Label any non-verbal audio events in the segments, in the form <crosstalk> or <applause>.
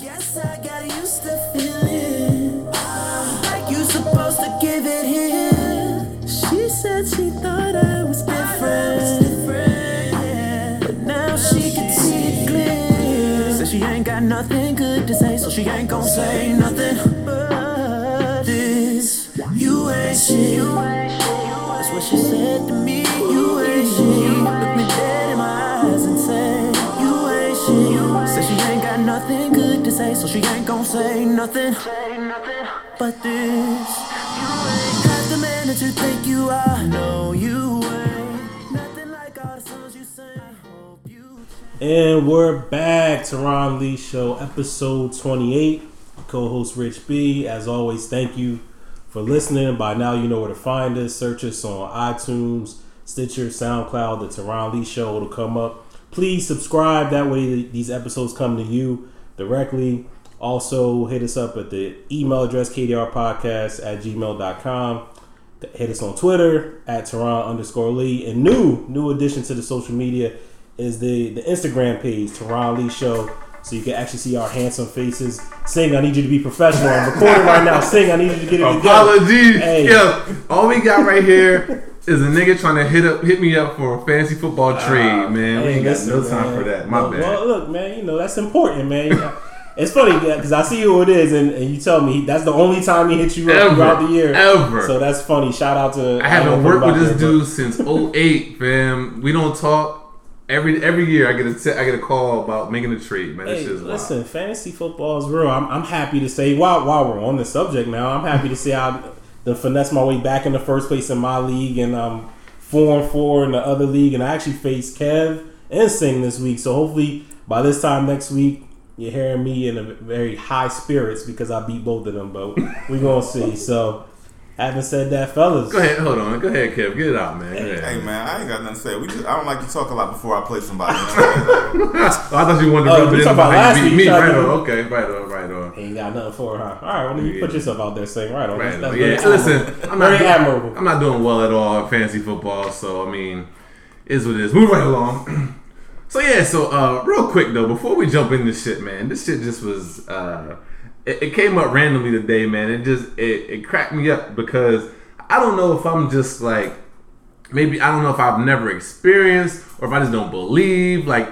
Guess I got used to feeling ah, like you supposed to give it here. She said she thought I was different, but now she can see it clear. Said she ain't got nothing good to say, so she ain't gon' say nothing. But this, you ain't shit. That's what she said to me. So she ain't gon' say nothing. But this, ain't half the man that you. No, you ain't nothing like songs you sing. You. And we're back to Ron Lee Show, episode 28. Co-host Rich B. As always, thank you for listening. By now, you know where to find us. Search us on iTunes, Stitcher, SoundCloud. The Teron Lee Show will come up. Please subscribe. That way, these episodes come to you directly. Also, hit us up at the email address kdrpodcast at gmail.com. Hit us on Twitter at Teron underscore Lee. And new new addition to the social media is the the Instagram page Teron Lee Show. So you can actually see our handsome faces. Sing, I need you to be professional. I'm recording right now. Sing, I need you to get it together. Apologies. Hey. Yeah, all we got right here is a nigga trying to hit up, hit me up for a fantasy football trade, ah, man. we ain't got listen, no time man. for that. My well, bad. Well, look, man, you know that's important, man. <laughs> it's funny because I see who it is, and, and you tell me that's the only time he hits you up Ever. throughout the year. Ever. So that's funny. Shout out to I haven't worked with this about dude since 08, fam. We don't talk. Every every year I get a te- I get a call about making a trade, man. Hey, shit's wild. listen, fantasy football is real. I'm, I'm happy to say while while we're on the subject now, I'm happy to say I the finesse my way back in the first place in my league, and um four and four in the other league, and I actually faced Kev and Sing this week. So hopefully by this time next week, you're hearing me in a very high spirits because I beat both of them. But we gonna see. So having said that, fellas, Go ahead, hold on. Go ahead, Kev. Get it out, man. Go ahead. Hey man, I ain't got nothing to say. We just I don't like to talk a lot before I play somebody. You? <laughs> I thought you wanted to Oh, rub it in talking about about how you beat me. Right tried on. Okay, right on, right on. ain't got nothing for her. All right, well, then you put yourself out there saying right on. Right. That's, that's yeah. very Listen. I'm not, very doing, admirable. I'm not doing well at all in fantasy football, so I mean, is what it is. Move right along. <clears throat> so yeah, so uh, real quick though, before we jump into shit, man, this shit just was. Uh, it, it came up randomly today, man. It just it, it cracked me up because I don't know if I'm just like maybe I don't know if I've never experienced or if I just don't believe like.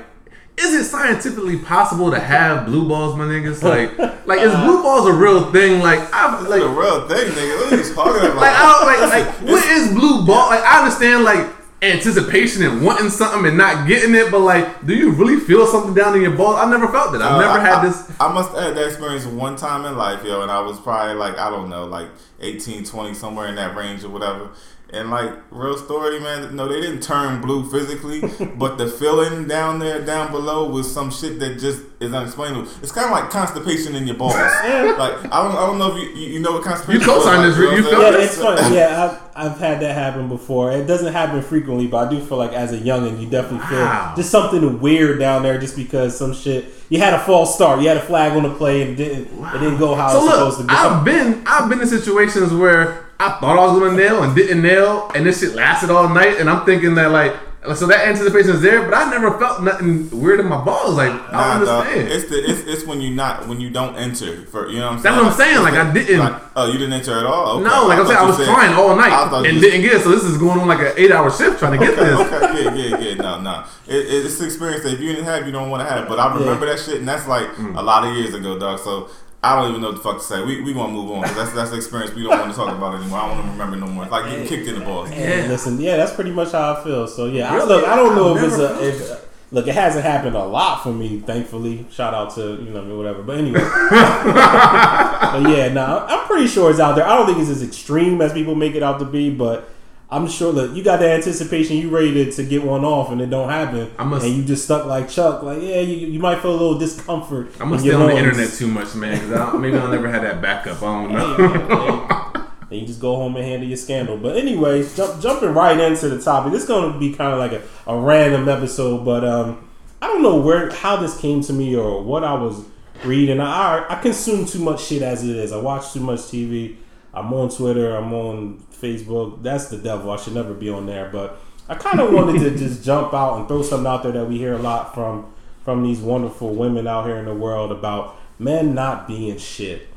Is it scientifically possible to have blue balls, my niggas? Like, <laughs> like is blue balls a real thing? Like, I've Like like, a real thing, nigga. What are you talking about? <laughs> like I don't like like what is blue ball? Like I understand like anticipation and wanting something and not getting it, but like, do you really feel something down in your balls? I've never felt that. I've Uh, never I- had I- this. I must have had that experience one time in life, yo, and I was probably like, I don't know, like 18, 20, somewhere in that range or whatever. And like, real story, man, no, they didn't turn blue physically, <laughs> but the feeling down there, down below, was some shit that just is unexplainable. It's kind of like constipation in your balls. <laughs> like, I don't, I don't know if you, you you know what constipation You co-signed feels this, like, you know felt what Yeah, saying? it's funny. Yeah, I've, I've had that happen before. It doesn't happen frequently, but I do feel like as a youngin', you definitely feel Wow. just something weird down there, just because some shit. You had a false start. You had a flag on the play and didn't it didn't go how So it's supposed to look, go. I've been I've been in situations where I thought I was gonna nail and didn't nail, and this shit lasted all night, and I'm thinking that like. So that anticipation is there, but I never felt nothing weird in my balls. Like I Nah, don't dog. understand. It's the it's, it's when you not when you don't enter for you know what I'm saying. That's what I'm saying, like, I didn't- Like, oh, you didn't enter at all. Okay. no, like I'm saying, I was said- trying all night and didn't get it. So this is going on like an eight hour shift trying to get Okay, this. okay, yeah, yeah, yeah. No, no. It, it- it's an experience that if you didn't have, you don't want to have. But I remember that shit, and that's like Mm. a lot of years ago, dog. So I don't even know what the fuck to say. We we gonna move on. 'cause That's that's the experience we don't want to talk about anymore. I don't want to remember no more. It's like getting kicked in the balls. Yeah, listen, yeah, that's pretty much how I feel. So yeah, I, look, I don't know I've if it's a if, look. It hasn't happened a lot for me, thankfully. Shout out to you know whatever. But anyway, <laughs> but yeah, no, I'm pretty sure it's out there. I don't think it's as extreme as people make it out to be, but. I'm sure that you got the anticipation, you ready to, to get one off, and it don't happen, I must- and you just stuck like Chuck. Like, yeah, you, you might feel a little discomfort. I'm gonna stay on the internet too much, man. Because I maybe I'll never have that backup. I don't <laughs> know. Hey, hey. Then you just go home and handle your scandal. But anyway, jump, jumping right into the topic. This is going to be kind of like a, a random episode, but um, I don't know where how this came to me or what I was reading. I I consume too much shit as it is. I watch too much TV. I'm on Twitter. I'm on Facebook. That's the devil. I should never be on there. But I kind of wanted to <laughs> just jump out and throw something out there that we hear a lot from from these wonderful women out here in the world about men not being shit.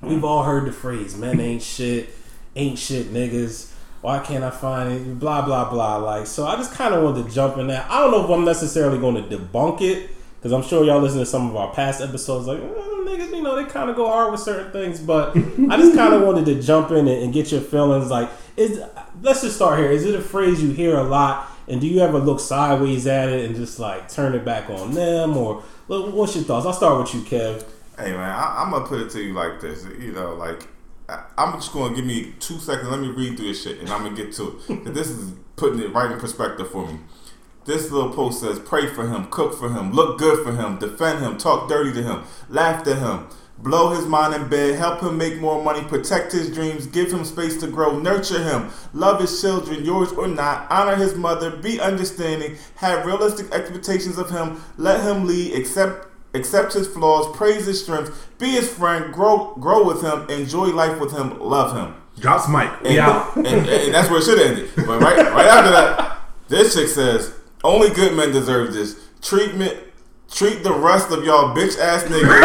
We've all heard the phrase "men ain't shit, ain't shit niggas." Why can't I find it? Blah blah blah. Like so, I just kind of wanted to jump in there. I don't know if I'm necessarily going to debunk it because I'm sure y'all listen to some of our past episodes. Like eh, niggas, you know, they kind of go hard with certain things, but I just kind of <laughs> wanted to jump in and, and get your feelings. Like, is let's just start here. Is it a phrase you hear a lot? And do you ever look sideways at it and just like turn it back on them, or what's your thoughts? I'll start with you, Kev. Hey man, I, I'm gonna put it to you like this. You know, like I, I'm just gonna give me two seconds. Let me read through this shit, and I'm gonna get to it. 'Cause this is putting it right in perspective for me. This little post says, "Pray for him, cook for him, look good for him, defend him, talk dirty to him, laugh at him." Blow his mind in bed, help him make more money, protect his dreams, give him space to grow, nurture him, love his children, yours or not, honor his mother, be understanding, have realistic expectations of him, let him lead, accept accept his flaws, praise his strengths, be his friend, grow grow with him, enjoy life with him, love him. Drops mic. And, and, and that's where it should ended. But right right after that, this chick says, only good men deserve this. Treatment treat the rest of y'all bitch ass niggas.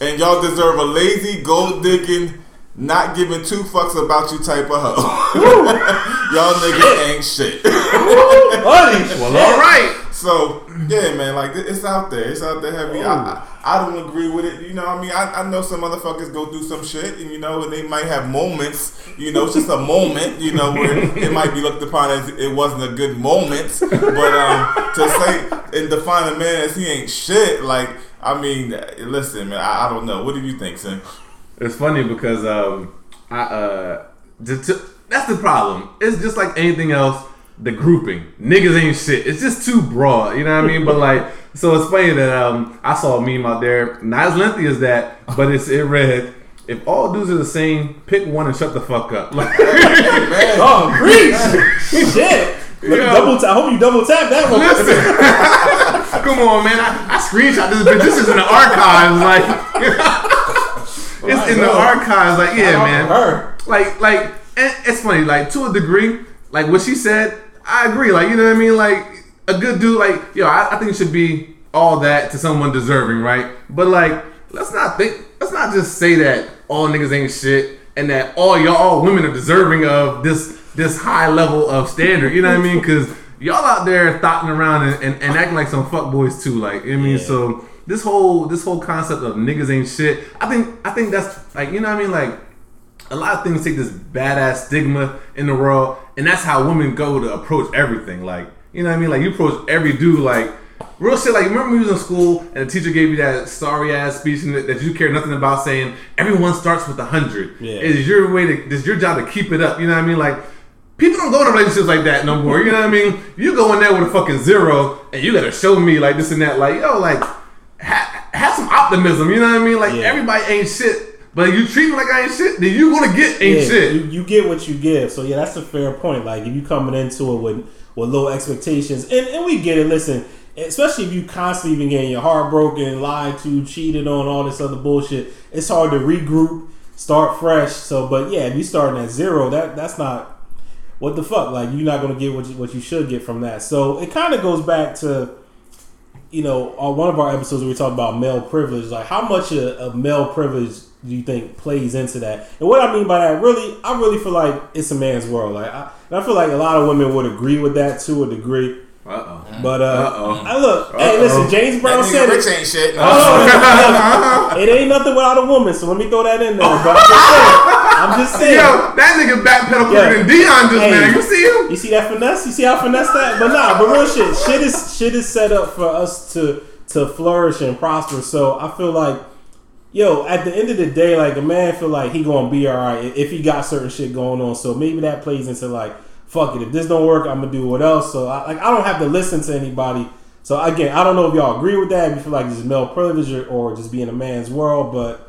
<laughs> and y'all deserve a lazy, gold digging, not giving two fucks about you type of hoe. <laughs> y'all niggas ain't shit. Buddy, Well, all right. So yeah, man, like it's out there. It's out there heavy. I, I, I don't agree with it. You know, what I mean, I, I know some motherfuckers go through some shit, and you know, and they might have moments. You know, it's just a moment. You know, where it might be looked upon as it wasn't a good moment. But um, to say and define a man as he ain't shit, like I mean, listen, man, I, I don't know. What do you think, Sam? It's funny because um, I uh, to, that's the problem. It's just like anything else. The grouping, niggas ain't shit. It's just too broad. You know what I mean? But like, so it's funny that um, I saw a meme out there, not as lengthy as that, but it's it read. If all dudes are the same, pick one and shut the fuck up. Like, <laughs> <laughs> oh, preach, shit. Me Yo. double tap. I hope you double tap that one. Listen, <laughs> come on, man. I, I screenshot this bitch. This is in the archives. Like, it's in the archives. Like, yeah, man. Her. Like, like, it's funny. Like, to a degree, like what she said, I agree. Like, you know what I mean? Like, a good dude. Like, yo, I, I think it should be all that to someone deserving, right? But like, let's not think. Let's not just say that all niggas ain't shit and that all y'all all women are deserving of this this high level of standard. You know what I mean? Because y'all out there thotting around and, and, and acting like some fuck boys too. Like, I mean, Yeah. so this whole this whole concept of niggas ain't shit. I think I think that's like you know what I mean. Like a lot of things take this badass stigma in the world, and that's how women go to approach everything. Like, you know what I mean? Like, you approach every dude like real shit. Like, remember when you was in school and the teacher gave you that sorry ass speech that, that you care nothing about, saying everyone starts with a hundred. Yeah. It's your way to. It's your job to keep it up. You know what I mean? Like. People don't go into relationships like that no more. You know what I mean? You go in there with a fucking zero, and you gotta show me like this and that. Like yo, like ha- have some optimism. You know what I mean? Like Yeah. everybody ain't shit, but you treat me like I ain't shit, then you gonna get ain't yeah, shit. You, you get what you give. So yeah, that's a fair point. Like if you coming into it with with low expectations, and, and we get it. Listen, especially if you constantly been getting your heart broken, lied to, cheated on, all this other bullshit. It's hard to regroup, start fresh. So, but yeah, if you starting at zero, that that's not what the fuck. Like you're not gonna get what you, what you should get from that. So it kind of goes back to you know, on one of our episodes where we talked about male privilege, like how much of male privilege do you think plays into that? And what I mean by that, really, I really feel like it's a man's world. Like, I, and I feel like a lot of women would agree with that to a degree. Uh oh. But uh, Uh-oh. I look, hey, Uh-oh. listen, James Brown said it. Ain't shit. <laughs> No. <laughs> it ain't nothing without a woman, so let me throw that in there. But I'm just saying, I'm just saying. Yo, that nigga backpedal Yeah. than Deion just Hey. now. You see him? You see that finesse? You see how finesse that? But nah, but real shit. Shit is shit is set up for us to to flourish and prosper. So I feel like, yo, at the end of the day, like a man feel like he gonna be alright if he got certain shit going on. So maybe that plays into like, fuck it. If this don't work, I'm gonna do what else. So I, like I don't have to listen to anybody. So again, I don't know if y'all agree with that. If you feel like this is male privilege or, or just being a man's world, but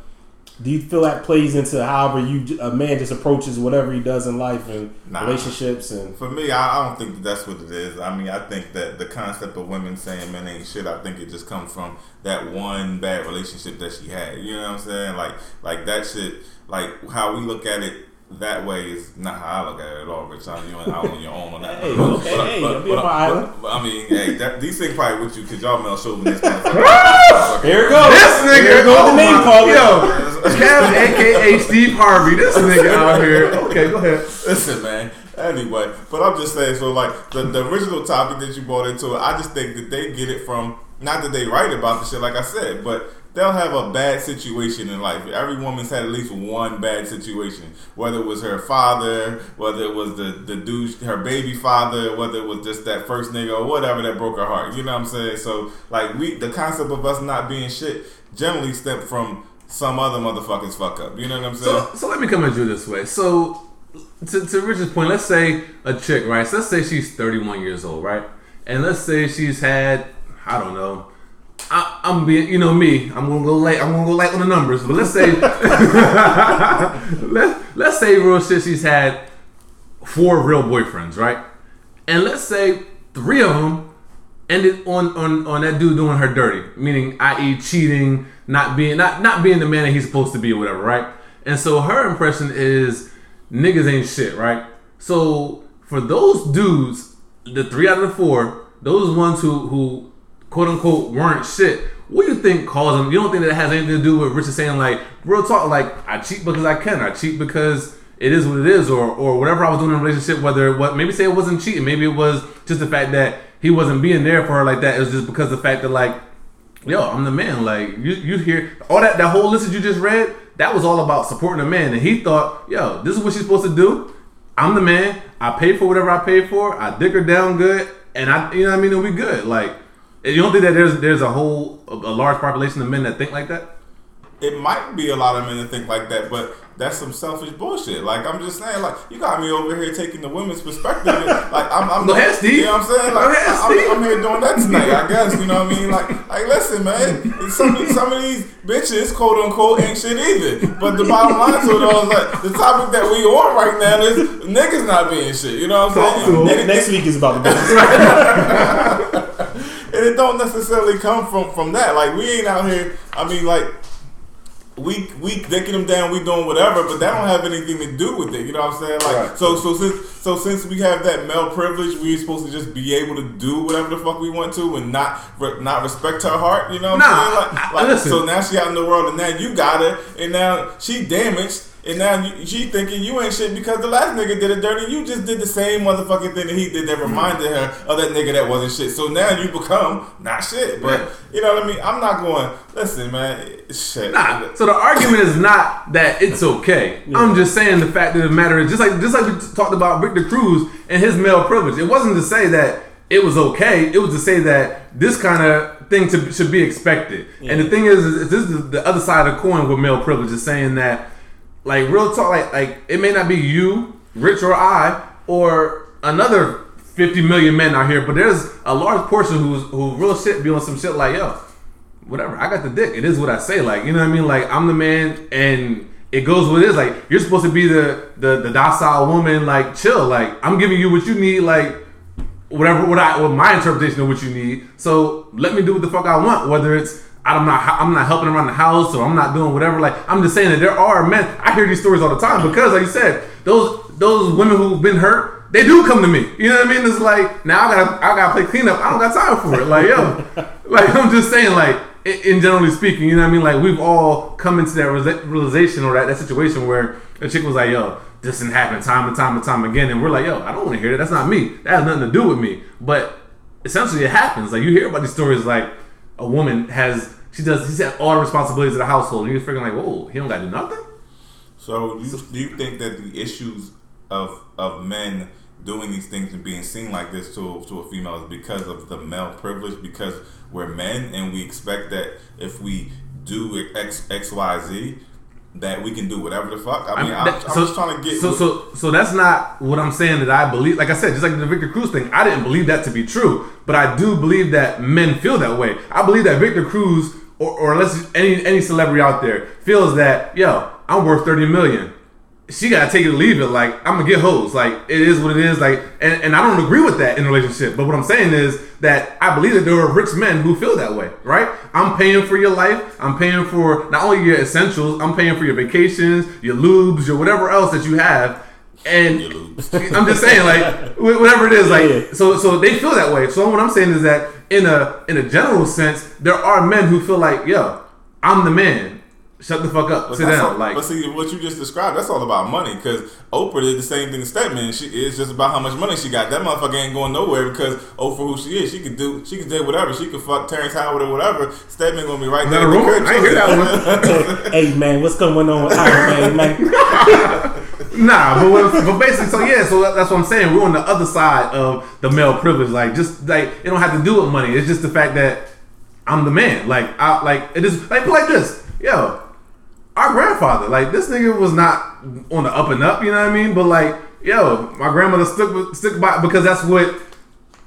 do you feel that plays into however you a man just approaches whatever he does in life and Nah. relationships and For me, I, I don't think that that's what it is. I mean, I think that the concept of women saying men ain't shit, I think it just comes from that one bad relationship that she had. You know what I'm saying? Like, like that shit. Like how we look at it that way is not how I look at it at all, Rich. I you out on your own on that. Hey, But- okay, <laughs> but- hey, but- don't be but- my but- but I mean, hey, that, these things probably with you because y'all male chauvinist. <laughs> Here it goes. This nigga, Here goes the oh name my- calling. Yo, Kev, aka Steve Harvey. This nigga out here. Okay, go ahead. Listen, man. Anyway, but I'm just saying. So, like the, the original topic that you brought into it, I just think that they get it from not that they write about the shit, like I said, but they'll have a bad situation in life. Every woman's had at least one bad situation, whether it was her father, whether it was the the douche, her baby father, whether it was just that first nigga or whatever that broke her heart. You know what I'm saying? So, like we, the concept of us not being shit generally stem from some other motherfuckers fuck up. You know what I'm saying? So, so let me come at you this way. So, to, to Richard's point, let's say a chick, right? So let's say she's 31 years old, right? And let's say she's had, I don't know, I, I'm being, you know me, I'm gonna go late, I'm gonna go light on the numbers, but let's say, <laughs> let, let's say real shit, she's had four real boyfriends, right? And let's say three of them ended on, on, on that dude doing her dirty, meaning i.e. cheating, not being not not being the man that he's supposed to be or whatever, right? And so her impression is niggas ain't shit, right? So for those dudes, the three out of the four, those ones who who quote unquote weren't shit, what do you think caused them? You don't think that has anything to do with Richard saying like real talk, like I cheat because I can, I cheat because it is what it is, or or whatever I was doing in a relationship, whether what maybe say it wasn't cheating, maybe it was just the fact that he wasn't being there for her like that. It was just because the fact that like, yo, I'm the man. Like you you hear all that that whole list that you just read, that was all about supporting a man, and he thought, yo, this is what she's supposed to do. I'm the man. I pay for whatever I pay for. I dick her down good, and I, you know what I mean. And we good. Like, you don't think that there's there's a whole a, a large population of men that think like that? it might be a lot of men that think like that, but that's some selfish bullshit. Like I'm just saying, like you got me over here taking the women's perspective. <laughs> like I'm, I'm Go ahead, Steve. You know what I'm saying? Like ahead, I'm, I'm here doing that tonight. I guess you know what I mean. Like, like listen, man. Some of these- some of these bitches, quote unquote, ain't shit either. But the bottom line to it all is like the topic that we on right now is niggas not being shit. You know what I'm saying? And it- Next week is about the <laughs> business. <laughs> and it don't necessarily come from from that. Like we ain't out here. I mean, like we we dicking them down, we doing whatever, but that don't have anything to do with it. You know what I'm saying? Like Right. so so since so since we have that male privilege, we supposed to just be able to do whatever the fuck we want to and not re- not respect her heart. You know what Nah, I'm saying? Like, like, so now she out in the world and now you got her and now she damaged. And now you, she thinking you ain't shit because the last nigga did it dirty. You just did the same motherfucking thing that he did that mm-hmm. reminded her of that nigga that wasn't shit. So now you become not shit. But Right. you know what I mean? I'm not going. Listen, man. Shit. Nah. So the argument is not that it's okay. I'm just saying the fact of the matter is just like just like we talked about Victor Cruz and his male privilege. It wasn't to say that it was okay. It was to say that this kind of thing to, should be expected. And the thing is, is this is the other side of the coin with male privilege is saying that like real talk, like like it may not be you, Rich or I, or another 50 million men out here, but there's a large portion who's who real shit be on some shit like yo whatever. I got the dick. It is what I say. Like, you know what I mean? Like, I'm the man, and it goes with it is. Like, you're supposed to be the the, the docile woman. Like, chill. Like, I'm giving you what you need. Like, whatever. What I what my interpretation of what you need. So let me do what the fuck I want. Whether it's I'm not I'm not helping around the house or I'm not doing whatever. Like, I'm just saying that there are men. I hear these stories all the time because, like you said, those those women who've been hurt. They do come to me. You know what I mean? It's like now I gotta I gotta play cleanup. I don't got time for it. Like yo, <laughs> like I'm just saying like in, in generally speaking, you know what I mean? Like we've all come into that realization or that, that situation where a chick was like, "Yo, this didn't happen time and time and time again," and we're like, "Yo, I don't want to hear that. That's not me. That has nothing to do with me." But essentially, it happens. Like you hear about these stories, like a woman has she does she's had all the responsibilities of the household, and you're figuring like, "Whoa, he don't got to do nothing." So you, do you think that the issues of of men doing these things and being seen like this to to a female is because of the male privilege? Because we're men and we expect that if we do X X Y Z, that we can do whatever the fuck. I mean, I'm, that- I'm just trying to get. So, so, so that's not what I'm saying that I believe. Like I said, just like the Victor Cruz thing, I didn't believe that to be true, but I do believe that men feel that way. I believe that Victor Cruz, or, or unless any any celebrity out there feels that, yo, I'm worth thirty million, she gotta take it or leave it. Like I'm gonna get hoes. Like it is what it is. Like and, and I don't agree with that in a relationship. But what I'm saying is that I believe that there are rich men who feel that way. Right? I'm paying for your life. I'm paying for not only your essentials. I'm paying for your vacations, your lubes, your whatever else that you have. And <laughs> I'm just saying, like whatever it is, like so so they feel that way. So what I'm saying is that in a in a general sense, there are men who feel like, yo, I'm the man. Shut the fuck up. But Sit down. all- like but see, what you just described, that's all about money. Because Oprah did the same thing to Stedman. She it's just about how much money she got. That motherfucker ain't going nowhere because Oprah, who she is, she could do, she can do whatever. She could fuck Terrence Howard or whatever. Stedman gonna be right Is there. that a the rumor? I ain't hear that one. <laughs> <laughs> hey man, what's going on with Iron Man, man? <laughs> Nah, but what, but basically, so yeah, so that's what I'm saying. We're on the other side of the male privilege. Like, just like it don't have to do with money. It's just the fact that I'm the man. Like, I like it is like like this. Yo, our grandfather, like this nigga was not on the up and up. You know what I mean? But like, yo, my grandmother stuck stuck by because that's what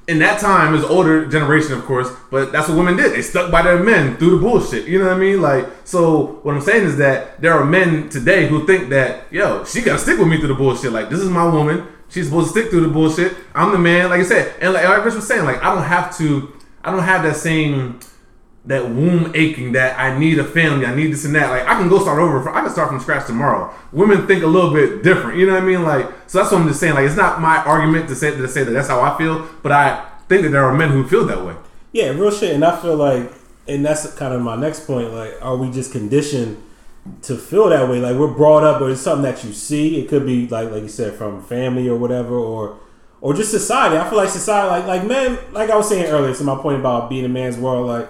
in that time is older generation, of course, but that's what women did. They stuck by their men through the bullshit. You know what I mean? Like, so what I'm saying is that there are men today who think that, yo, she gotta stick with me through the bullshit. Like, this is my woman. She's supposed to stick through the bullshit. I'm the man, like I said. And like, Rich was saying, like, I don't have to, I don't have that same, that womb aching that I need a family, I need this and that. Like, I can go start over. I can start from scratch tomorrow. Women think a little bit different. You know what I mean? Like, so that's what I'm just saying. Like, it's not my argument to say to say that that's how I feel, but I think that there are men who feel that way. Yeah, real shit. And I feel like, and that's kind of my next point. Like, are we just conditioned to feel that way? Like, we're brought up, or it's something that you see. It could be like, like you said, from family or whatever, or or just society. I feel like society, like like men, like I was saying earlier, to my point about being a man's world, like.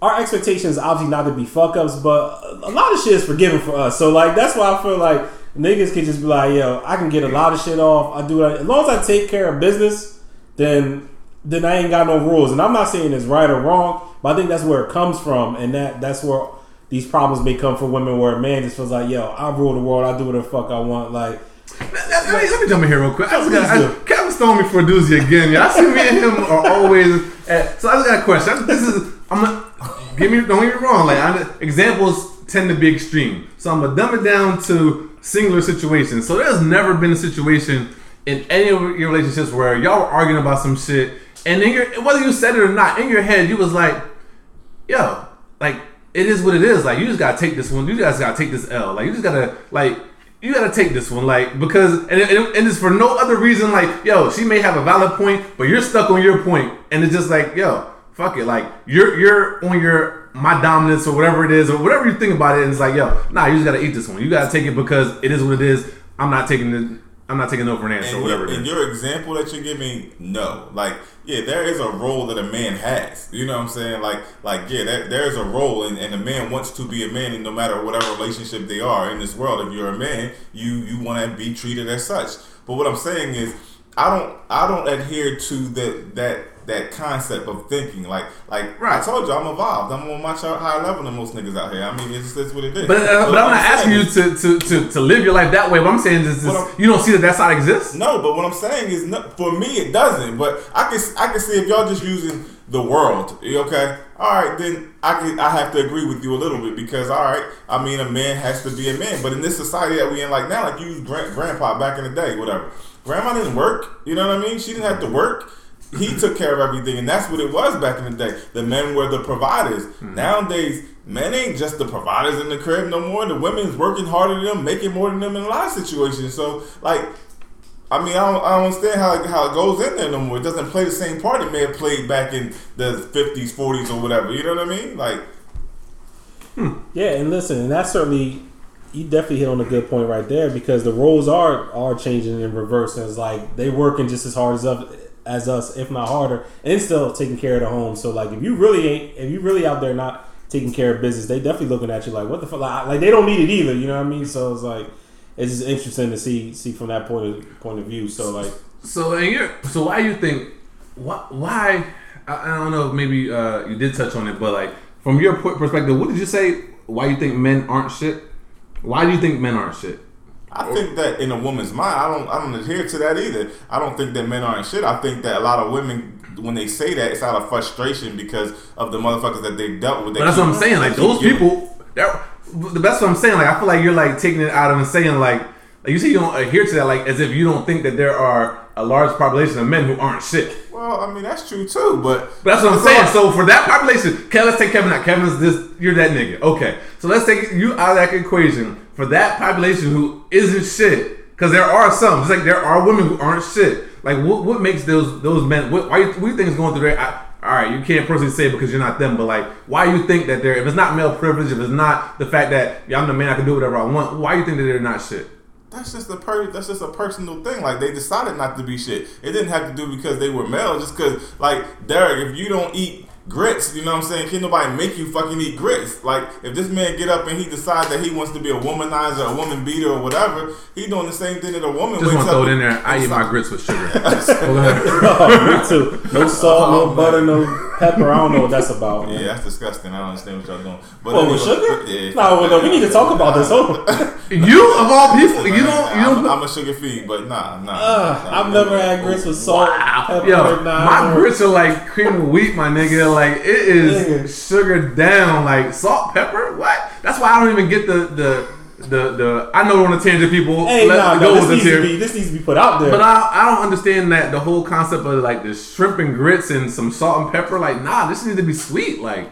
Our expectations obviously not to be fuck ups, but a lot of shit is forgiven for us. So like that's why I feel like niggas can just be like, yo, I can get a lot of shit off. I do it as long as I take care of business, then then I ain't got no rules. And I'm not saying it's right or wrong, but I think that's where it comes from, and that that's where these problems may come for women, where a man just feels like, yo, I rule the world, I do whatever the fuck I want. Like, Let me, let me jump in here real quick. I just Please got, I. Kevin stole me for a doozy again. Yeah, I see me and him are always. At, so I just got a question. This is I'm give me don't get me wrong. Like I, examples tend to be extreme, so I'm gonna dumb it down to singular situations. So there's never been a situation in any of your relationships where y'all were arguing about some shit, and in your whether you said it or not, in your head you was like, yo, like it is what it is. Like you just gotta take this one. You guys gotta take this L. Like you just gotta like you gotta take this one. Like because and it, and it's for no other reason. Like yo, she may have a valid point, but you're stuck on your point, and it's just like yo, fuck it. Like you're you're on your my dominance or whatever it is or whatever you think about it, and it's like yo, nah, you just gotta eat this one. You gotta take it because it is what it is. I'm not taking the. I'm not taking no for an answer or whatever and is. your example that you're giving, no. Like, yeah, there is a role that a man has. You know what I'm saying? Like, like yeah, there, there is a role, and, and a man wants to be a man, and no matter whatever relationship they are in this world, if you're a man, you you want to be treated as such. But what I'm saying is, I don't I don't adhere to that that that concept of thinking. Like like Right. I told you, I'm evolved. I'm on much higher level than most niggas out here. I mean, it's just what it is. But, uh, but what I'm not asking you to, to, to, to live your life that way. What I'm saying is, is you don't see that that's not exists. No, but what I'm saying is, no, for me, it doesn't. But I can I can see if y'all just using the world, okay, all right, then I can I have to agree with you a little bit because all right, I mean, a man has to be a man. But in this society that we in, like now, like you grand, grandpa back in the day, whatever. Grandma didn't work. You know what I mean? She didn't have to work. He took care of everything, and that's what it was back in the day. The men were the providers. Hmm. Nowadays, men ain't just the providers in the crib no more. The women's working harder than them, making more than them in a lot of situations. So, like, I mean, I don't, I don't understand how, how it goes in there no more. It doesn't play the same part it may have played back in the 50s, 40s, or whatever. You know what I mean? Like, hmm. Yeah, and listen, and that's certainly you definitely hit on a good point right there because the roles are are changing in reverse. And it's like they working just as hard as us, as us, if not harder, and still taking care of the home. So like, if you really ain't, if you really out there not taking care of business, they definitely looking at you like, what the fuck? Like, like they don't need it either. You know what I mean? So it's like it's just interesting to see see from that point of point of view. So like, So and you're so why you think why why I, I don't know maybe uh, you did touch on it but like from your perspective what did you say why you think men aren't shit why do you think men aren't shit I think that in a woman's mind, I don't, I don't adhere to that either. I don't think that men aren't shit. I think that a lot of women, when they say that, it's out of frustration because of the motherfuckers that they've dealt with. But that's what I'm saying like those people they're- that's what I'm saying like I feel like you're like taking it out of and saying like Like you see, you don't adhere to that, like as if you don't think that there are a large population of men who aren't shit. Well, I mean that's true too, but But that's what I'm saying. So for that population, okay, let's take Kevin out. Kevin's this. You're that nigga. Okay. So let's take you out of that equation. For that population who isn't shit, because there are some. It's like there are women who aren't shit. Like what? What makes those those men? What? Why? you- What do you think is going through their? I, all right, you can't personally say because you're not them, but like, why you think that they're? If it's not male privilege, if it's not the fact that yeah, I'm the man, I can do whatever I want. Why you think that they're not shit? That's just a per- that's just a personal thing. Like they decided not to be shit. It didn't have to do because they were male. Just because, like Derek, if you don't eat grits, you know what I'm saying? Can't nobody make you fucking eat grits. Like if this man get up and he decides that he wants to be a womanizer, a woman beater, or whatever, he doing the same thing that a woman. Just wakes want to throw it in there. and I eat my grits with sugar. <laughs> Oh, me too. No salt, Oh, no butter, no pepper. I don't know what that's about. Yeah, that's disgusting. I don't understand what y'all doing. But What with sugar? Yeah. No, well, no, we need to talk about this. Hold <laughs> on. you of all people, you don't. You I'm, don't. I'm a sugar fiend, but nah, nah. Uh, nah, I've never had grits with salt, pepper. Yo, nah, my no. grits are like cream of wheat, my nigga. Like it is sugar down, like salt, pepper. What? That's why I don't even get the the the the. I know on the tangent people. Hey, let nah, me no, go this needs, be, this needs to be put out there. But I, I don't understand that the whole concept of like the shrimp and grits and some salt and pepper. Like, nah, this needs to be sweet. Like,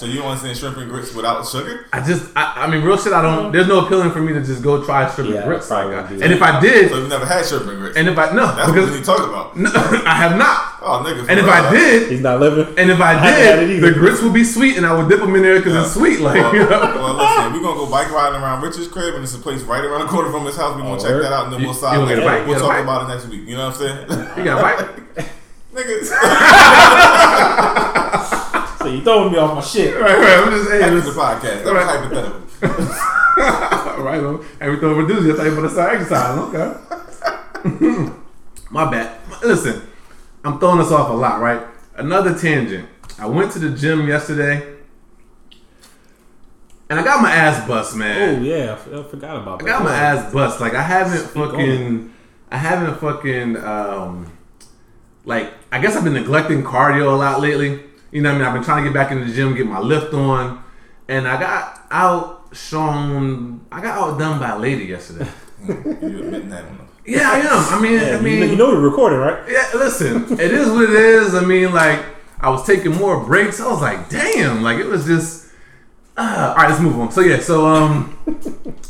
So you don't understand shrimp and grits without sugar? I just, I, I mean, real shit. I don't. There's no appealing for me to just go try shrimp Yeah, and grits. probably Like, wouldn't I- do and that. if I did, So you've never had shrimp and grits? and if I no, That's what you talk about. <laughs> no, I have not. Oh, nigga. And if real. I did, He's not living. And if I <laughs> haven't had it did, either. the grits would be sweet, and I would dip them in there because it's sweet. Like, well, <laughs> you know? well, listen, we're gonna go bike riding around Richard's crib, and it's a place right around the corner from his house. We're gonna Oh, check word? that out, and then You- we'll side. wanna get a bike? You We'll got talk bike? about it next week. You know what I'm saying? you got a bite, Niggas, So you throwing me off my shit. right? Right. I'm just back This is the podcast. That was hypothetical. <laughs> right. Well, everything over do I thought you were to start exercising. Okay. <laughs> My bad. Listen, I'm throwing this off a lot, right? Another tangent. I went to the gym yesterday, and I got my ass bust, man. Oh yeah, I f- I forgot about that. I that. got my ass bust. Like I haven't Speak on fucking, I haven't fucking, um, like I guess I've been neglecting cardio a lot lately. You know what I mean? I've been trying to get back into the gym, get my lift on, and I got outshone. I got outdone by a lady yesterday. <laughs> You admitting that one? yeah, I am. I mean, Yeah, I you, mean, know, you know we're recording, right? yeah. Listen, it is what it is. I mean, like I was taking more breaks. I was like, damn, like it was just. Uh, all right, let's move on. So yeah, so um,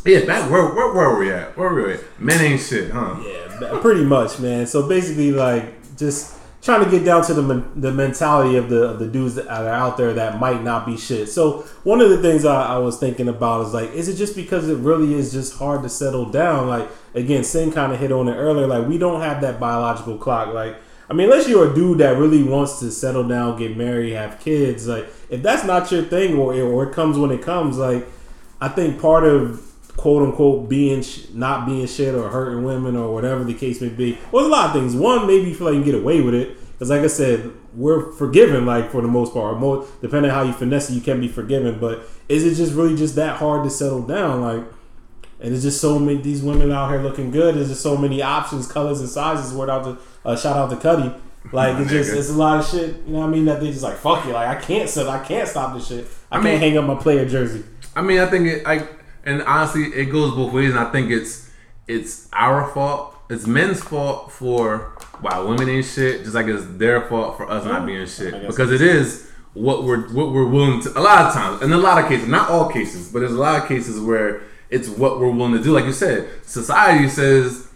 yeah, back where where, where were we at? Where were we at? Men ain't shit, huh? Yeah, pretty much, man. So basically, like, just trying to get down to the the mentality of the of the dudes that are out there that might not be shit. So one of the things I, I was thinking about is like, is it just because it really is just hard to settle down? Like, again, Sing kind of hit on it earlier. Like, we don't have that biological clock. Like, I mean, unless you're a dude that really wants to settle down, get married, have kids. Like, if that's not your thing, or or it comes when it comes, like. I think part of quote unquote being sh- not being shit or hurting women or whatever the case may be. Well, there's a lot of things. One, maybe you feel like you can get away with it because, like I said, we're forgiven. Like for the most part, more depending on how you finesse it, you can be forgiven. But is it just really just that hard to settle down? Like, and it's just so many these women out here looking good. There's just so many options, colors, and sizes. Word out to uh, shout out to Cuddy. Like My it's just it's a lot of shit. You know what I mean? That they just like fuck it. Like I can't sit. I can't stop this shit. I, I can't hang up my player jersey. I mean, I think it. I and honestly, it goes both ways, and I think it's it's our fault. It's men's fault for why women ain't shit, just like it's their fault for us not being shit. Because it is what we're what we're willing to. A lot of times, in a lot of cases, not all cases, but there's a lot of cases where it's what we're willing to do. Like you said, society says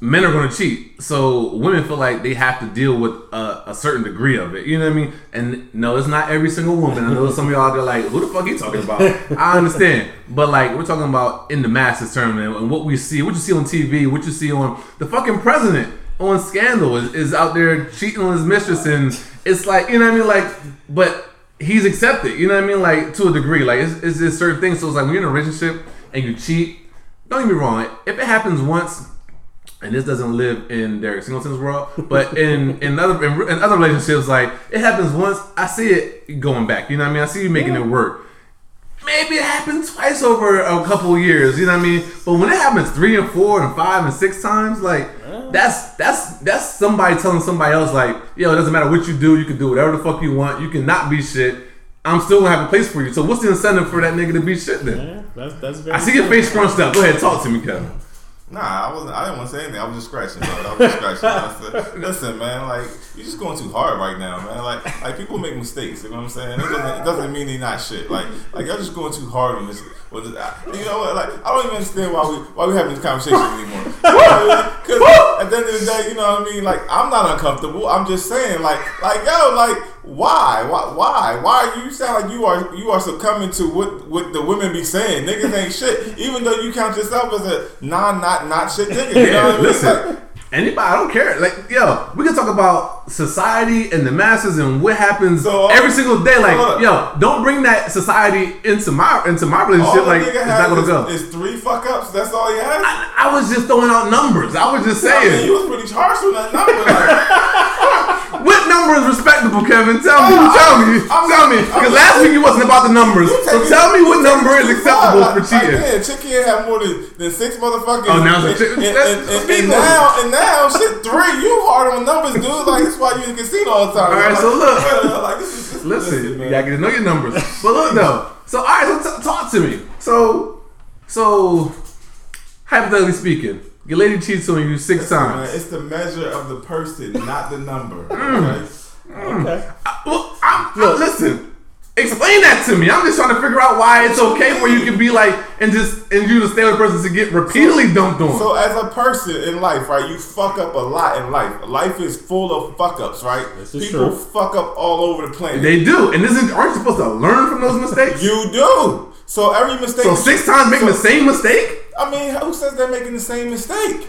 men are going to cheat, so women feel like they have to deal with a, a certain degree of it. You know what I mean? And no, it's not every single woman. I know some of y'all are like, "Who the fuck you talking about?" <laughs> I understand, but like we're talking about in the masses term and, what we see, what you see on TV, what you see on the fucking president on Scandal is, is out there cheating on his mistress, and it's like you know what I mean, like, but he's accepted. You know what I mean, like to a degree, like it's, it's just certain things. So it's like when you're in a relationship and you cheat. Don't get me wrong. If it happens once, and this doesn't live in Derek Singleton's world, but in in other in, in other relationships, like it happens once, I see it going back. You know what I mean? I see you making it work. Maybe it happens twice over a couple of years. You know what I mean? But when it happens three and four and five and six times, like that's that's that's somebody telling somebody else, like, yo, it doesn't matter what you do, you can do whatever the fuck you want. You can not be shit. I'm still gonna have a place for you. So what's the incentive for that nigga to be shit then? Yeah, that's that's very. I see your face scrunched up. Go ahead, talk to me, Kevin. Nah, I wasn't. I didn't want to say anything. I was just scratching. Bro. I was just scratching. I said, <laughs> Listen, man. Like you're just going too hard right now, man. Like like people make mistakes. You know what I'm saying? It doesn't, it doesn't mean they're not shit. Like like y'all just going too hard on this. With this uh, you know what? Like I don't even understand why we why we having this conversation anymore. <laughs> Because at the end of the day, you know what I mean. Like I'm not uncomfortable. I'm just saying, like like yo, like why why why why you sound like you are you are succumbing to what what the women be saying? Niggas ain't shit. Even though you count yourself as a non not not shit nigga. You know what I mean? Like, anybody, I don't care. Like, yo, we can talk about society and the masses and what happens So, uh, every single day. Like, hold yo, don't bring that society into my into my relationship. Like, it's not gonna is, go. is three fuck ups. That's all he has. I, I was just throwing out numbers. I was just I mean, saying. you was pretty harsh with that number. Like, <laughs> number is respectable, Kevin? Tell me. Oh, tell me. I'm- tell me. Because last week it wasn't about the numbers. So tell me what number is acceptable for cheating. Yeah, chick can't have more than, than six motherfuckers. Oh, now it's a and, and, and, and, now, and now, shit, three. You hard on numbers, dude. Like that's why you in the casino all the time. All right, so look. like, this is, this, Listen, you gotta get to know your numbers. But look though. So all right, so t- talk to me. So, so hypothetically speaking, your lady cheats on you six Listen, man, times. it's the measure of the person, not the number. Mm. Okay? Okay. I- well, I'm, I'm- Look. listen. Explain that to me. I'm just trying to figure out why it's okay for you can be like and just and you to stay with a person to get repeatedly dumped on. So as a person in life, right, you fuck up a lot in life. Life is full of fuck ups, right? This is People true. fuck up all over the planet. they do, and isn't aren't you supposed to learn from those mistakes? you do. So every mistake. so six times making so- the same mistake. I mean, who says they're making the same mistake?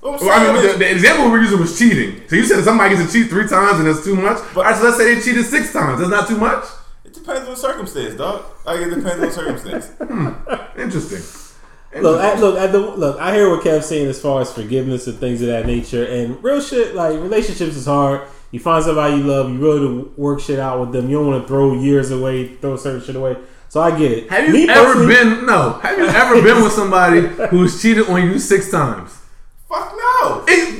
What I'm Well, I mean, is- the, the example we were using was cheating. So you said somebody gets to cheat three times and that's too much. All right, so let's say they cheated six times. That's not too much. it depends on the circumstance, dog. Like it depends on the circumstance. <laughs> Hmm. Interesting. Look, I, look, at the look. I hear what Kev's saying as far as forgiveness and things of that nature. And real shit, like relationships is hard. You find somebody you love, you really to work shit out with them. You don't want to throw years away, throw certain shit away. So I get it. Have you Me ever personally- been no? Have you ever been with somebody who's cheated on you six times? Fuck no. It-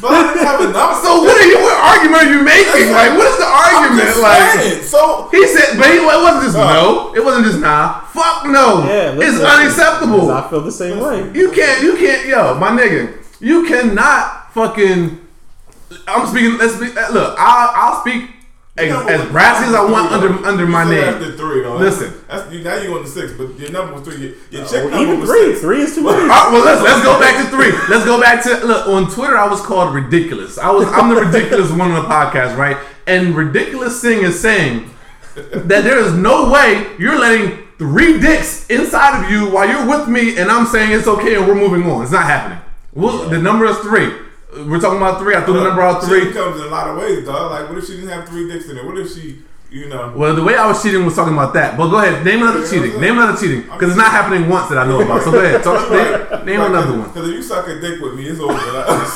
But I didn't have enough. so what are you? What argument are you making? Like, what is the argument? Like, saying. So he said, but he, it wasn't just Uh. no. It wasn't just nah. Fuck no. Yeah, it's unacceptable. I feel the same way. You can't, you can't, yo, my nigga, you cannot fucking. I'm speaking. Let's be. uh, Look, I'll, I'll speak as, as brassy as I want under under my name. After three, though. Listen. That's, you, now you're on the six, but your number was three. Your, your chick Or number even was three. six. Three is too All many. right, well, let's let's go back to <laughs> three. Let's go back to look on Twitter. I was called ridiculous. I was I'm the ridiculous one on the podcast, right? And ridiculous thing is saying that there is no way you're letting three dicks inside of you while you're with me, and I'm saying it's okay and we're moving on. It's not happening. Well, The number is three. We're talking about three. I threw the number out three. comes in a lot of ways, dog. Like, what if she didn't have three dicks in it? What if she, you know? Well, the way I was cheating was talking about that. But go ahead, name another Yeah, cheating. Name another cheating because it's not happening once that I know about. So go ahead, talk, name, name another one. Because if you suck a dick with me, it's over. Like,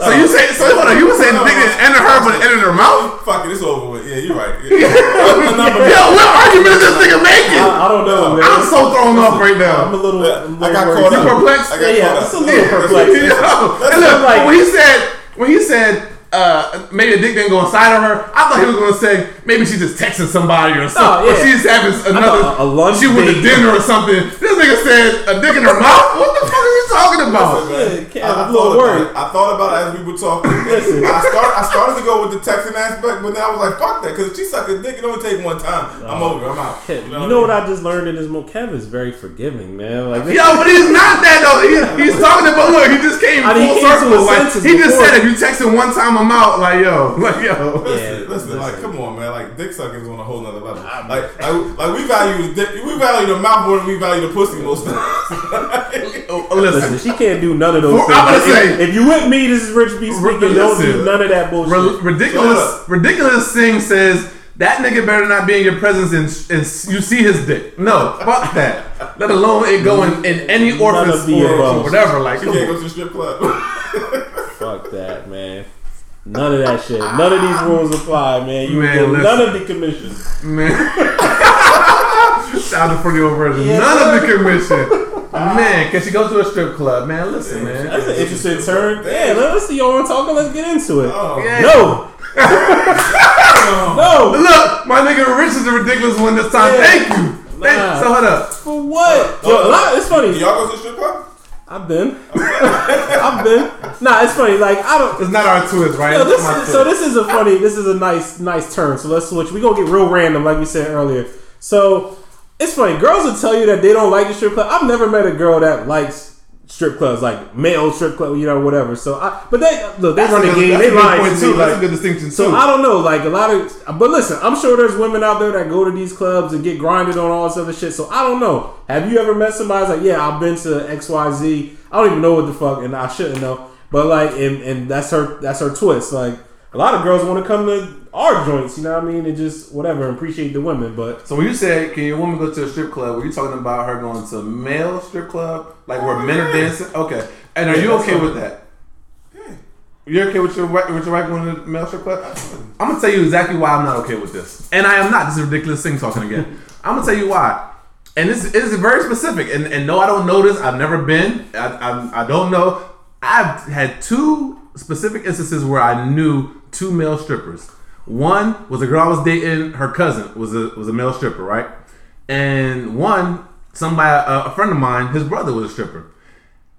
So you say, so hold on, you were saying the dick didn't enter her, but it entered her mouth. Fuck it, it's over with. Yeah, you're right. Yeah. <laughs> number, Yo, what argument is this nigga making? I, I don't know, man. I'm so thrown off right now. I'm a now. little. I'm a I little got worried. caught You perplexed? I got Yeah, caught it's a little Yeah, perplexed. Yo, That's and look, like- when he said, when he said, uh, maybe the dick didn't go inside of her, I thought he was gonna say maybe she's just texting somebody or something, or yeah. she's having another, a- a lunch she went to dinner or something. This nigga said a dick in her mouth. What the fuck are you talking about? Listen, man, Yeah, I, I, I'm a little thought about it. I thought about it as we were talking. <laughs> Listen. I started. I started to go with the texting aspect, but then I was like, "Fuck that!" Because if she suck a dick, it only take one time. I'm over. I'm out. Kev, you know what I just learned in this moment? Kev is very forgiving, man. Like Yo, but he's not that though. He, he's <laughs> talking about look. He just came I mean, he full came circle. Like, he just before. said, if you text him one time, I'm out. Like yo, <laughs> like yo. Listen, Yeah, listen, like, come on, man. Like, dick sucking is on a whole nother level. Ah, like, like, like we value the dick, we value the mouth more than we value the pussy most times. Oh, oh listen, Listen, she can't do none of those Well, things. I'm gonna if, say- if you with me, this is Rich B speaking. Don't do none of that bullshit. Ri- ridiculous, ridiculous thing says that nigga better not be in your presence and, and you see his dick. No, fuck that. Let alone it go in, in any None orifice or, or whatever. Like, You come can't on. go to the strip club. <laughs> Fuck that, man. None of that shit. None of these rules apply, man. You Man, get none of the commission. man. <laughs> Shout out for the old version. Yeah, None of the commission. Ah. Man, can she go to a strip club? Man, listen, man. That's an interesting turn. Yeah, let's see. Y'all want to talk? Let's get into it. Oh, Yeah. No. <laughs> no. Look, my nigga Rich is a ridiculous one this time. Yeah. Thank you. Thank, Nah. so hold up. For what? Yo, lot- it's funny. Do y'all go to strip club? I've been. <laughs> I've been. Nah, it's funny. Like I don't. It's not our twist, right? Yo, this is, so this is a funny. This is a nice, nice turn. So let's switch. We gonna get real random, like we said earlier. So it's funny. Girls will tell you that they don't like the strip club. I've never met a girl that likes strip clubs, like male strip club, you know, whatever. So, I, but they look, they That's run a good- game. They lying to too. me. That's like- a good distinction, So too. I don't know. Like a lot of, but listen, I'm sure there's women out there that go to these clubs and get grinded on all this other shit. So I don't know. Have you ever met somebody that's like, yeah, I've been to X Y Z. I don't even know what the fuck, and I shouldn't know. But like, and, and that's her. That's her twist. Like a lot of girls want to come to our joints. You know what I mean? And just whatever, appreciate the women. But So when you say, can your woman go to a strip club? Were you talking about her going to a male strip club, like where oh, men are dancing? Okay, and are you okay with that? You're okay with your wi- with your wife going to a male strip club? I'm gonna tell you exactly why I'm not okay with this, and I am not. This is a ridiculous thing talking again. <laughs> I'm gonna tell you why, and this is very specific. And, and no, I don't know this. I've never been. I, I I don't know. I've had two specific instances where I knew two male strippers. One was a girl I was dating. Her cousin was a was a male stripper, right? And one, somebody, a, a friend of mine, his brother was a stripper.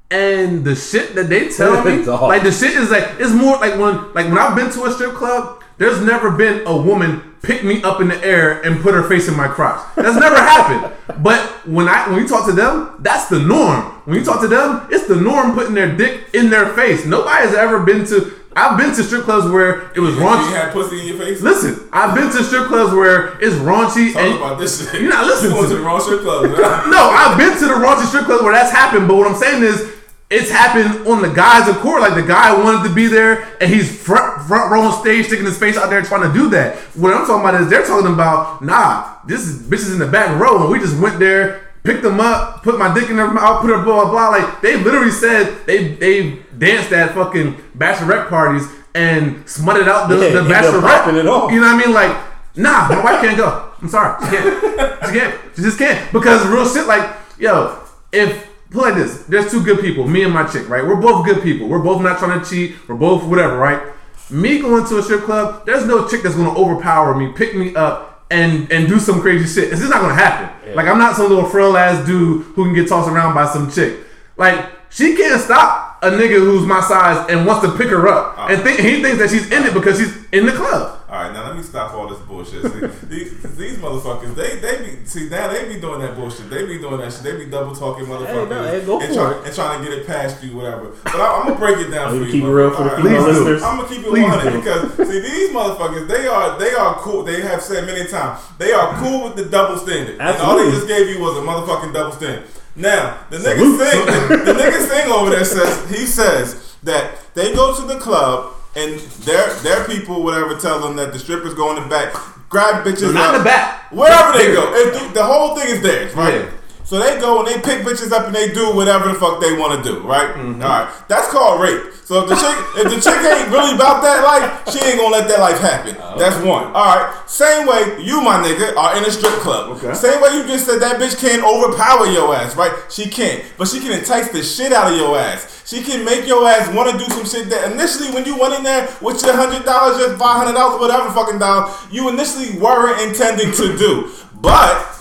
And the shit that they tell <laughs> me, like the shit is like it's more like when like when I've been to a strip club, there's never been a woman pick me up in the air and put her face in my crotch. That's never <laughs> happened. But when I when you talk to them, that's the norm. When you talk to them, it's the norm putting their dick in their face. Nobody has ever been to. I've been to strip clubs where it was raunchy. You had pussy in your face. Listen, I've been to strip clubs where it's raunchy Talk and about this shit. You're not listening You going to to the wrong strip club. <laughs> no, I've been to the raunchy strip club where that's happened, but what I'm saying is it's happened on the guy's of court. Like the guy wanted to be there and he's front front row on stage sticking his face out there trying to do that. What I'm talking about is they're talking about, nah, this is bitches in the back row and we just went there, picked them up, put my dick in their mouth, put her blah blah blah. Like they literally said they they danced at fucking bachelorette parties and smutted out the, Yeah, the bachelorette. You know what I mean? Like, nah, my wife can't go. I'm sorry. She can't. She can't. She just can't. Because real shit, like, yo, if like this, there's two good people, me and my chick, right? We're both good people. We're both not trying to cheat. We're both whatever, right? Me going to a strip club, there's no chick that's gonna overpower me, pick me up, and and do some crazy shit. It's just not gonna happen. Like I'm not some little frail ass dude who can get tossed around by some chick. Like she can't stop a nigga who's my size and wants to pick her up, ah. and think he thinks that she's in it because she's in the club. All right, now let me stop all this bullshit. See, <laughs> these, these motherfuckers, they they be see now they be doing that bullshit. They be doing that shit. They be double talking motherfuckers no, hey, go and, try, and trying to get it past you, whatever. But I, I'm gonna break it down Oh, for you you. keep it real for the All female Please do. listeners. I'm gonna keep it Please 100 do. because see these motherfuckers, they are they are cool. They have said many times they are cool with the double standard, and all they just gave you was a motherfucking double standard. Now the nigga thing, the, <laughs> the nigga thing over there says he says that they go to the club and their their people whatever tell them that the strippers go in the back, grab bitches Not up, in the back. wherever they go. It, the whole thing is theirs, right? Yeah. So they go and they pick bitches up and they do whatever the fuck they want to do, right? Mm-hmm. All right, that's called rape. So if the chick, <laughs> if the chick ain't really about that life, she ain't gonna let that life happen. Oh, That's one. All right. Same way you, my nigga, are in a strip club. Okay. Same way you just said that bitch can't overpower your ass, right? She can't, but she can entice the shit out of your ass. She can make your ass want to do some shit that initially, when you went in there with your hundred dollars, your five hundred dollars, whatever fucking dollar, you initially weren't intending to do. But,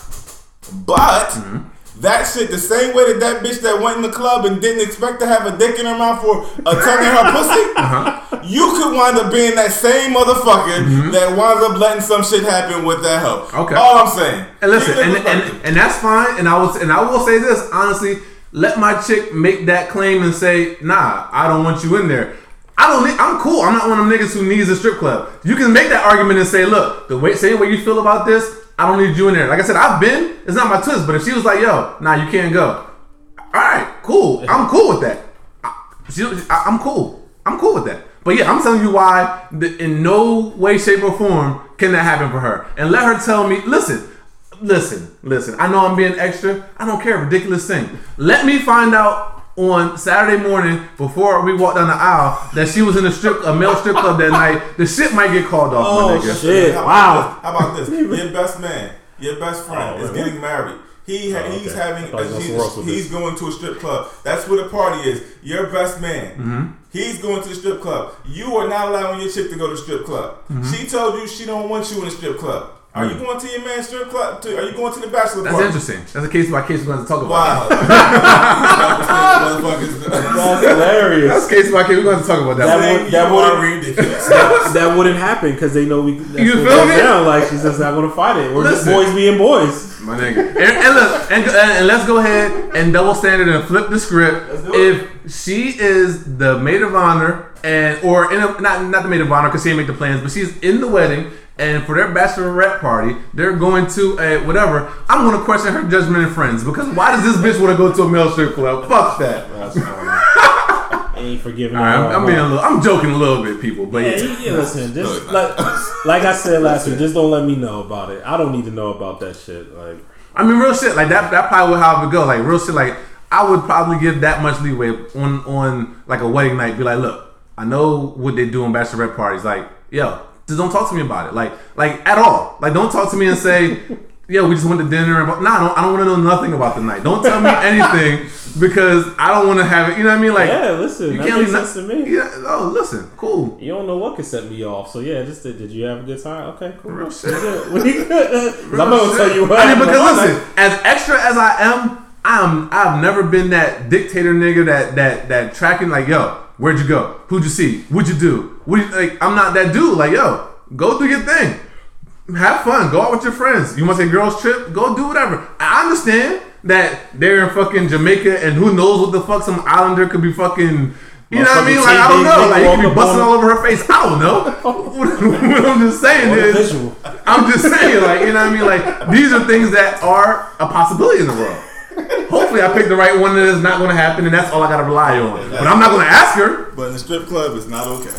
but. That shit, the same way that that bitch that went in the club and didn't expect to have a dick in her mouth for in her <laughs> pussy, uh-huh. you could wind up being that same motherfucker mm-hmm. that winds up letting some shit happen with that hoe. Okay. All I'm saying. And listen, and, and and that's fine. And I will and I will say this honestly. Let my chick make that claim and say, "Nah, I don't want you in there." I don't. Need, I'm cool. I'm not one of them niggas who needs a strip club. You can make that argument and say, "Look, the way same way you feel about this, I don't need you in there." Like I said, I've been. It's not my twist, but if she was like, "Yo, nah, you can't go," all right, cool. I'm cool with that. I, I'm cool. I'm cool with that. But yeah, I'm telling you why. In no way, shape, or form can that happen for her. And let her tell me. Listen, listen, listen. I know I'm being extra. I don't care. Ridiculous thing. Let me find out on Saturday morning before we walk down the aisle that she was in a strip, a male strip club that night. The shit might get called off, my Oh nigga. shit! How Wow. this? How about this? <laughs> Your best man, your best friend Oh, is wait, getting married. He ha- Oh, he's having I thought you was he's, somewhere else with he's going to a strip club. That's where the party is. Your best man. Mm-hmm. He's going to the strip club. You are not allowing your chick to go to the strip club. Mm-hmm. She told you she don't want you in a strip club. Are you going to your man's strip club? To, are you going to the bachelor Club? That's party? interesting. That's a case by case we're going to talk about. Wow. <laughs> That's hilarious. That's case by case. We're going to talk about that. That would- you that are would- ridiculous. that wouldn't happen because they know we. That's You what feel me? Down. Like she's just not gonna fight it. We're just boys being boys. My nigga. And, and look, and, and let's go ahead and double standard and flip the script. do If she is the maid of honor and or in a, not not the maid of honor because she didn't make the plans, but she's in the wedding. And for their bachelorette party, they're going to a whatever. I'm going to question her judgment and friends because why does this bitch want to go to a male strip club? Fuck that. That's funny. <laughs> Ain't forgiving. All right. I'm, I'm being a little, I'm joking a little bit, people, but Yeah, yeah. yeah, listen, just like, like I said last week, just don't let me know about it. I don't need to know about that shit. Like, I mean, real shit. Like that. That probably would how it would go. Like real shit. Like I would probably give that much leeway on on like a wedding night. Be like, look, I know what they do on bachelorette parties. Like, yo, just don't talk to me about it. Like, like at all. Like, don't talk to me and say, <laughs> yo, we just went to dinner. And nah, I don't, I don't want to know nothing about the night. Don't tell me <laughs> anything because I don't want to have it. You know what I mean? Like, yeah, listen, you makes leave sense to me. Yeah. Oh, listen, cool. You don't know what could set me off. So yeah, just did, did you have a good time? Okay, cool. Real shit. <laughs> We good. We good. 'Cause I'm gonna tell you what. I mean, because listen, as extra as I am, I'm I've never been that dictator nigga that that that tracking like yo, where'd you go? Who'd you see? What'd you do? What you, like? I'm not that dude. Like yo, go do your thing, have fun, go out with your friends. You want to say girls trip? Go do whatever. I understand that they're in fucking Jamaica and who knows what the fuck some islander could be fucking. You know what I mean? Like I don't know. Like you could be busting all over her face. I don't know. <laughs> what I'm just saying is. I'm just saying, like, you know what I mean? Like, these are things that are a possibility in the world. Hopefully, I picked the right one that is not going to happen, and that's all I got to rely on. But I'm not going to ask her. But in the strip club, it's not okay.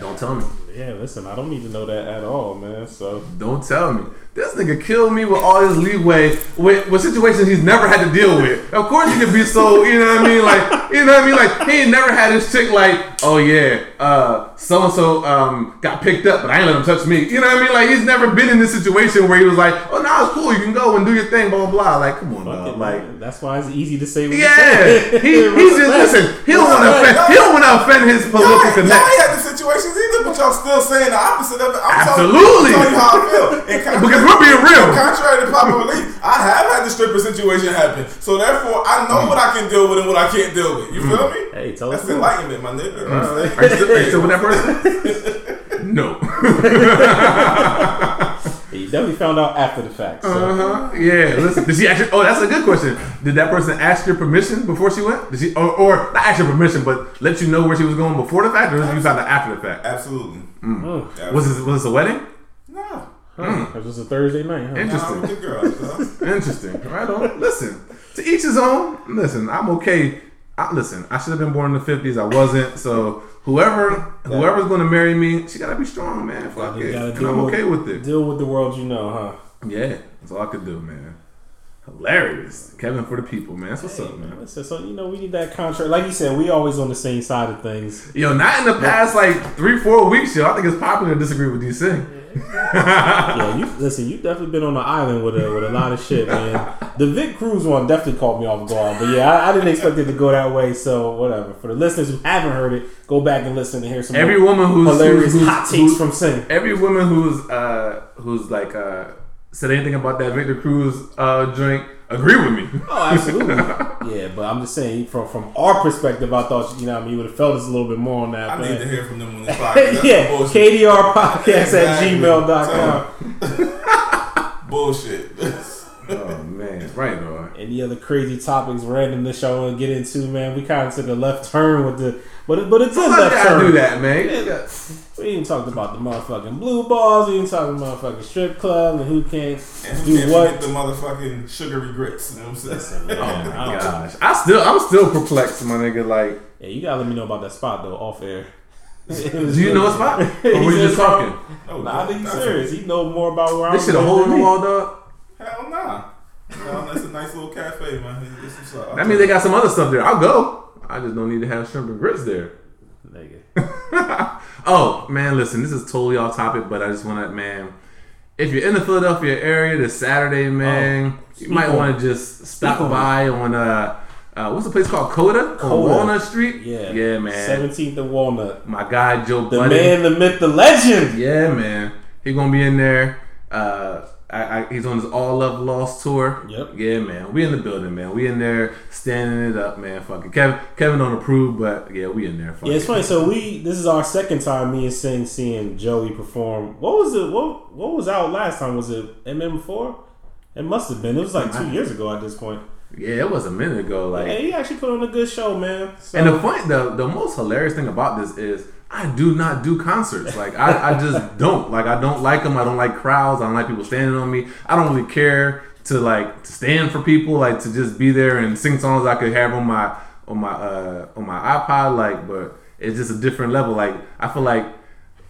Don't tell me. Yeah, listen, I don't need to know that at all, man. So Don't tell me. This nigga killed me with all his leeway with, with situations he's never had to deal with. Of course, he could be so, you know what I mean? Like, you know what I mean? Like, he never had his chick like, oh yeah, uh, so and so um got picked up, but I ain't let him touch me. You know what I mean? Like, he's never been in this situation where he was like, oh, nah, it's cool, you can go and do your thing, blah blah blah. Like, come on, dog. like. that's why it's easy to say. What you Yeah, say. he, he <laughs> just listen. He don't want to offend. He don't want to offend his Y'all political ain't, y'all had the situations either, but y'all still saying the opposite of it. I'm Absolutely. Telling, I'm telling you how I feel. <laughs> And con- Because we're being real. Contrary to popular belief, I have had the stripper situation happen. So therefore, I know what I can deal with and what I can't deal with. You mm. feel me? Hey, tell us That's more. enlightenment, my nigga. You know what I'm saying? Are you still, are you still with that <laughs> person? <laughs> No. You definitely found out after the fact. So. Uh-huh. Yeah. Listen. Did she actually? Oh, that's a good question. Did that person ask your permission before she went? Did she, or, or not ask your permission, but let you know where she was going before the fact, or did you found out after the fact? Absolutely. Oh, Was this was this a wedding? No. huh. It was a Thursday night, huh? Interesting. Nah, with the girls, huh? Interesting. Right on. Listen, to each his own. Listen, I'm okay. I, listen, I should have been born in the '50s. I wasn't. So whoever whoever's going to marry me, she gotta be strong, man. Fuck it. And I'm okay with it. Deal with the world you know, huh? Yeah, that's all I could do, man. Hilarious, Kevin for the people, man. That's what's up, man. Listen, so you know we need that contract. Like you said, we always on the same side of things. Yo, not in the past like three, four weeks, yo. I think it's popular to disagree with DC. Yeah, you listen. You definitely been on the island with a with a lot of shit, man. The Vic Cruz one definitely caught me off guard, but yeah, I, I didn't expect it to go that way. So whatever. For the listeners who haven't heard it, go back and listen and hear some Every woman who's hilarious who's, who's, hot takes who's- from Sing. every woman who's uh who's like uh said anything about that Victor Cruz uh drink agree with me. Oh, absolutely. <laughs> yeah, but I'm just saying from from our perspective, I thought you know what I mean you would have felt us a little bit more on that. I but- need to hear from them on this <laughs> podcast. Yeah. KDR podcast Exactly. at gmail.com. <laughs> Bullshit. oh man, right on. Any other crazy topics, random that y'all want to get into, man? We kind of took a left turn with the, but it, but it's a Let left gotta turn. do that, man. Yeah. We even talked about the motherfucking blue balls. We even talked about motherfucking strip club and who can't And who do can't what. forget the motherfucking sugary grits? You know what I'm saying? Oh my Gosh, I still I'm still perplexed, my nigga. Like, Yeah, you gotta let me know about that spot though, off air. do you know a spot? <laughs> Or were you just talking? Oh, Nah, I think he's serious. He know more about where I'm shit a going hole in than the me. wall, dog. Hell nah. No, that's a nice little cafe, man. This is, uh, That means they got some other stuff there. I'll go. I just don't need to have shrimp and grits there. Nigga. <laughs> Oh man, listen, this is totally off topic, but I just want to, man. If you're in the Philadelphia area this Saturday, man, you might want to just stop on by on uh, uh, what's the place called? Coda, Coda. Walnut Street. Yeah. yeah, man. Seventeenth and Walnut. My guy Joe The man, the myth, the legend. Yeah, man. He gonna be in there. Uh, I, I, he's on his All Love Lost tour. Yep. Yeah, man. We in the building, man. We in there standing it up, man. Fucking Kevin. Kevin don't approve, but yeah, we in there. Yeah, it's it. funny. So <laughs> we this is our second time me and Sing seeing Joey perform. What was it? What what was out last time? Was it MM four? It must have been. It was like two years ago at this point. Yeah, it was a minute ago. Like, Yeah, he actually put on a good show, man. So, and the point, the the most hilarious thing about this is I do not do concerts. Like, I, I just <laughs> don't. Like, I don't like them. I don't like crowds. I don't like people standing on me. I don't really care to like to stand for people. Like to just be there and sing songs I could have on my on my uh on my iPod. Like, but it's just a different level. Like, I feel like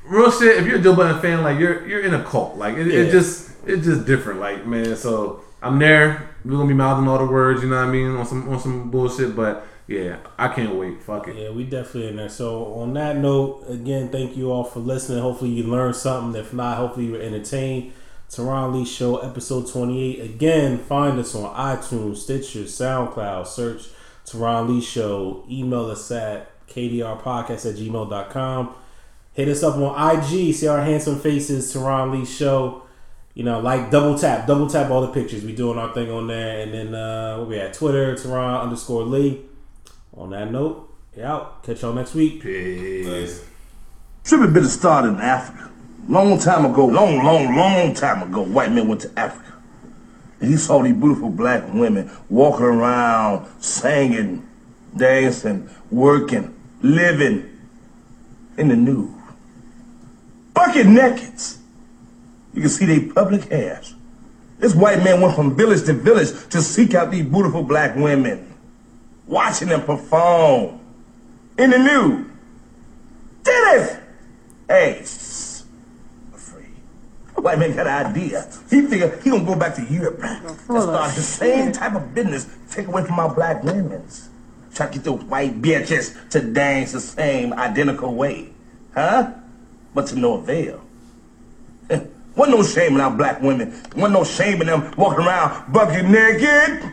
real shit. If you're a Joe Budden fan, like you're you're in a cult. Like it, Yeah. it just it's just different. Like man, so I'm there. We're gonna be mouthing all the words. You know what I mean on some on some bullshit. But yeah, I can't wait. Fuck it. Yeah, we definitely in there. So on that note, again, thank you all for listening. Hopefully you learned something. If not, hopefully you were entertained. Teron Lee Show, episode 28. Again, find us on iTunes, Stitcher, SoundCloud. Search Teron Lee Show. Email us at kdrpodcast at gmail.com. Hit us up on IG. See our handsome faces, Teron Lee Show. You know, like double tap, double tap all the pictures. We doing our thing on there. And then uh, we at Twitter, Teron underscore Lee. On that note, we out. Catch y'all next week. Peace. Tripping been started in Africa. Long time ago, long, long, long time ago, white men went to Africa. And he saw these beautiful black women walking around, singing, dancing, working, living in the nude. Bucket naked. You can see they public hairs. This white man went from village to village to seek out these beautiful black women, watching them perform in the nude. Did it? Hey, afraid. White man got an idea. He figured he gonna go back to Europe and start the same type of business, take away from our black women's. Try to get those white bitches to dance the same identical way. Huh? But to no avail. <laughs> Wasn't no shame in our black women. Wasn't no shame in them walking around bucket naked.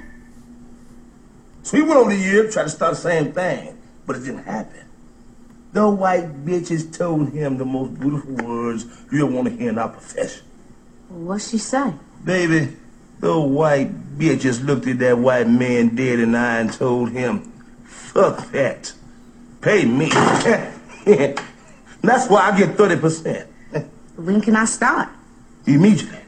So he went over to Europe, tried to start the same thing, but it didn't happen. The white bitches told him the most beautiful words you ever want to hear in our profession. What'd she say? Baby, the white bitches looked at that white man dead in the eye and told him, fuck that. Pay me. <laughs> That's why I get 30%. When can I start? Immediately.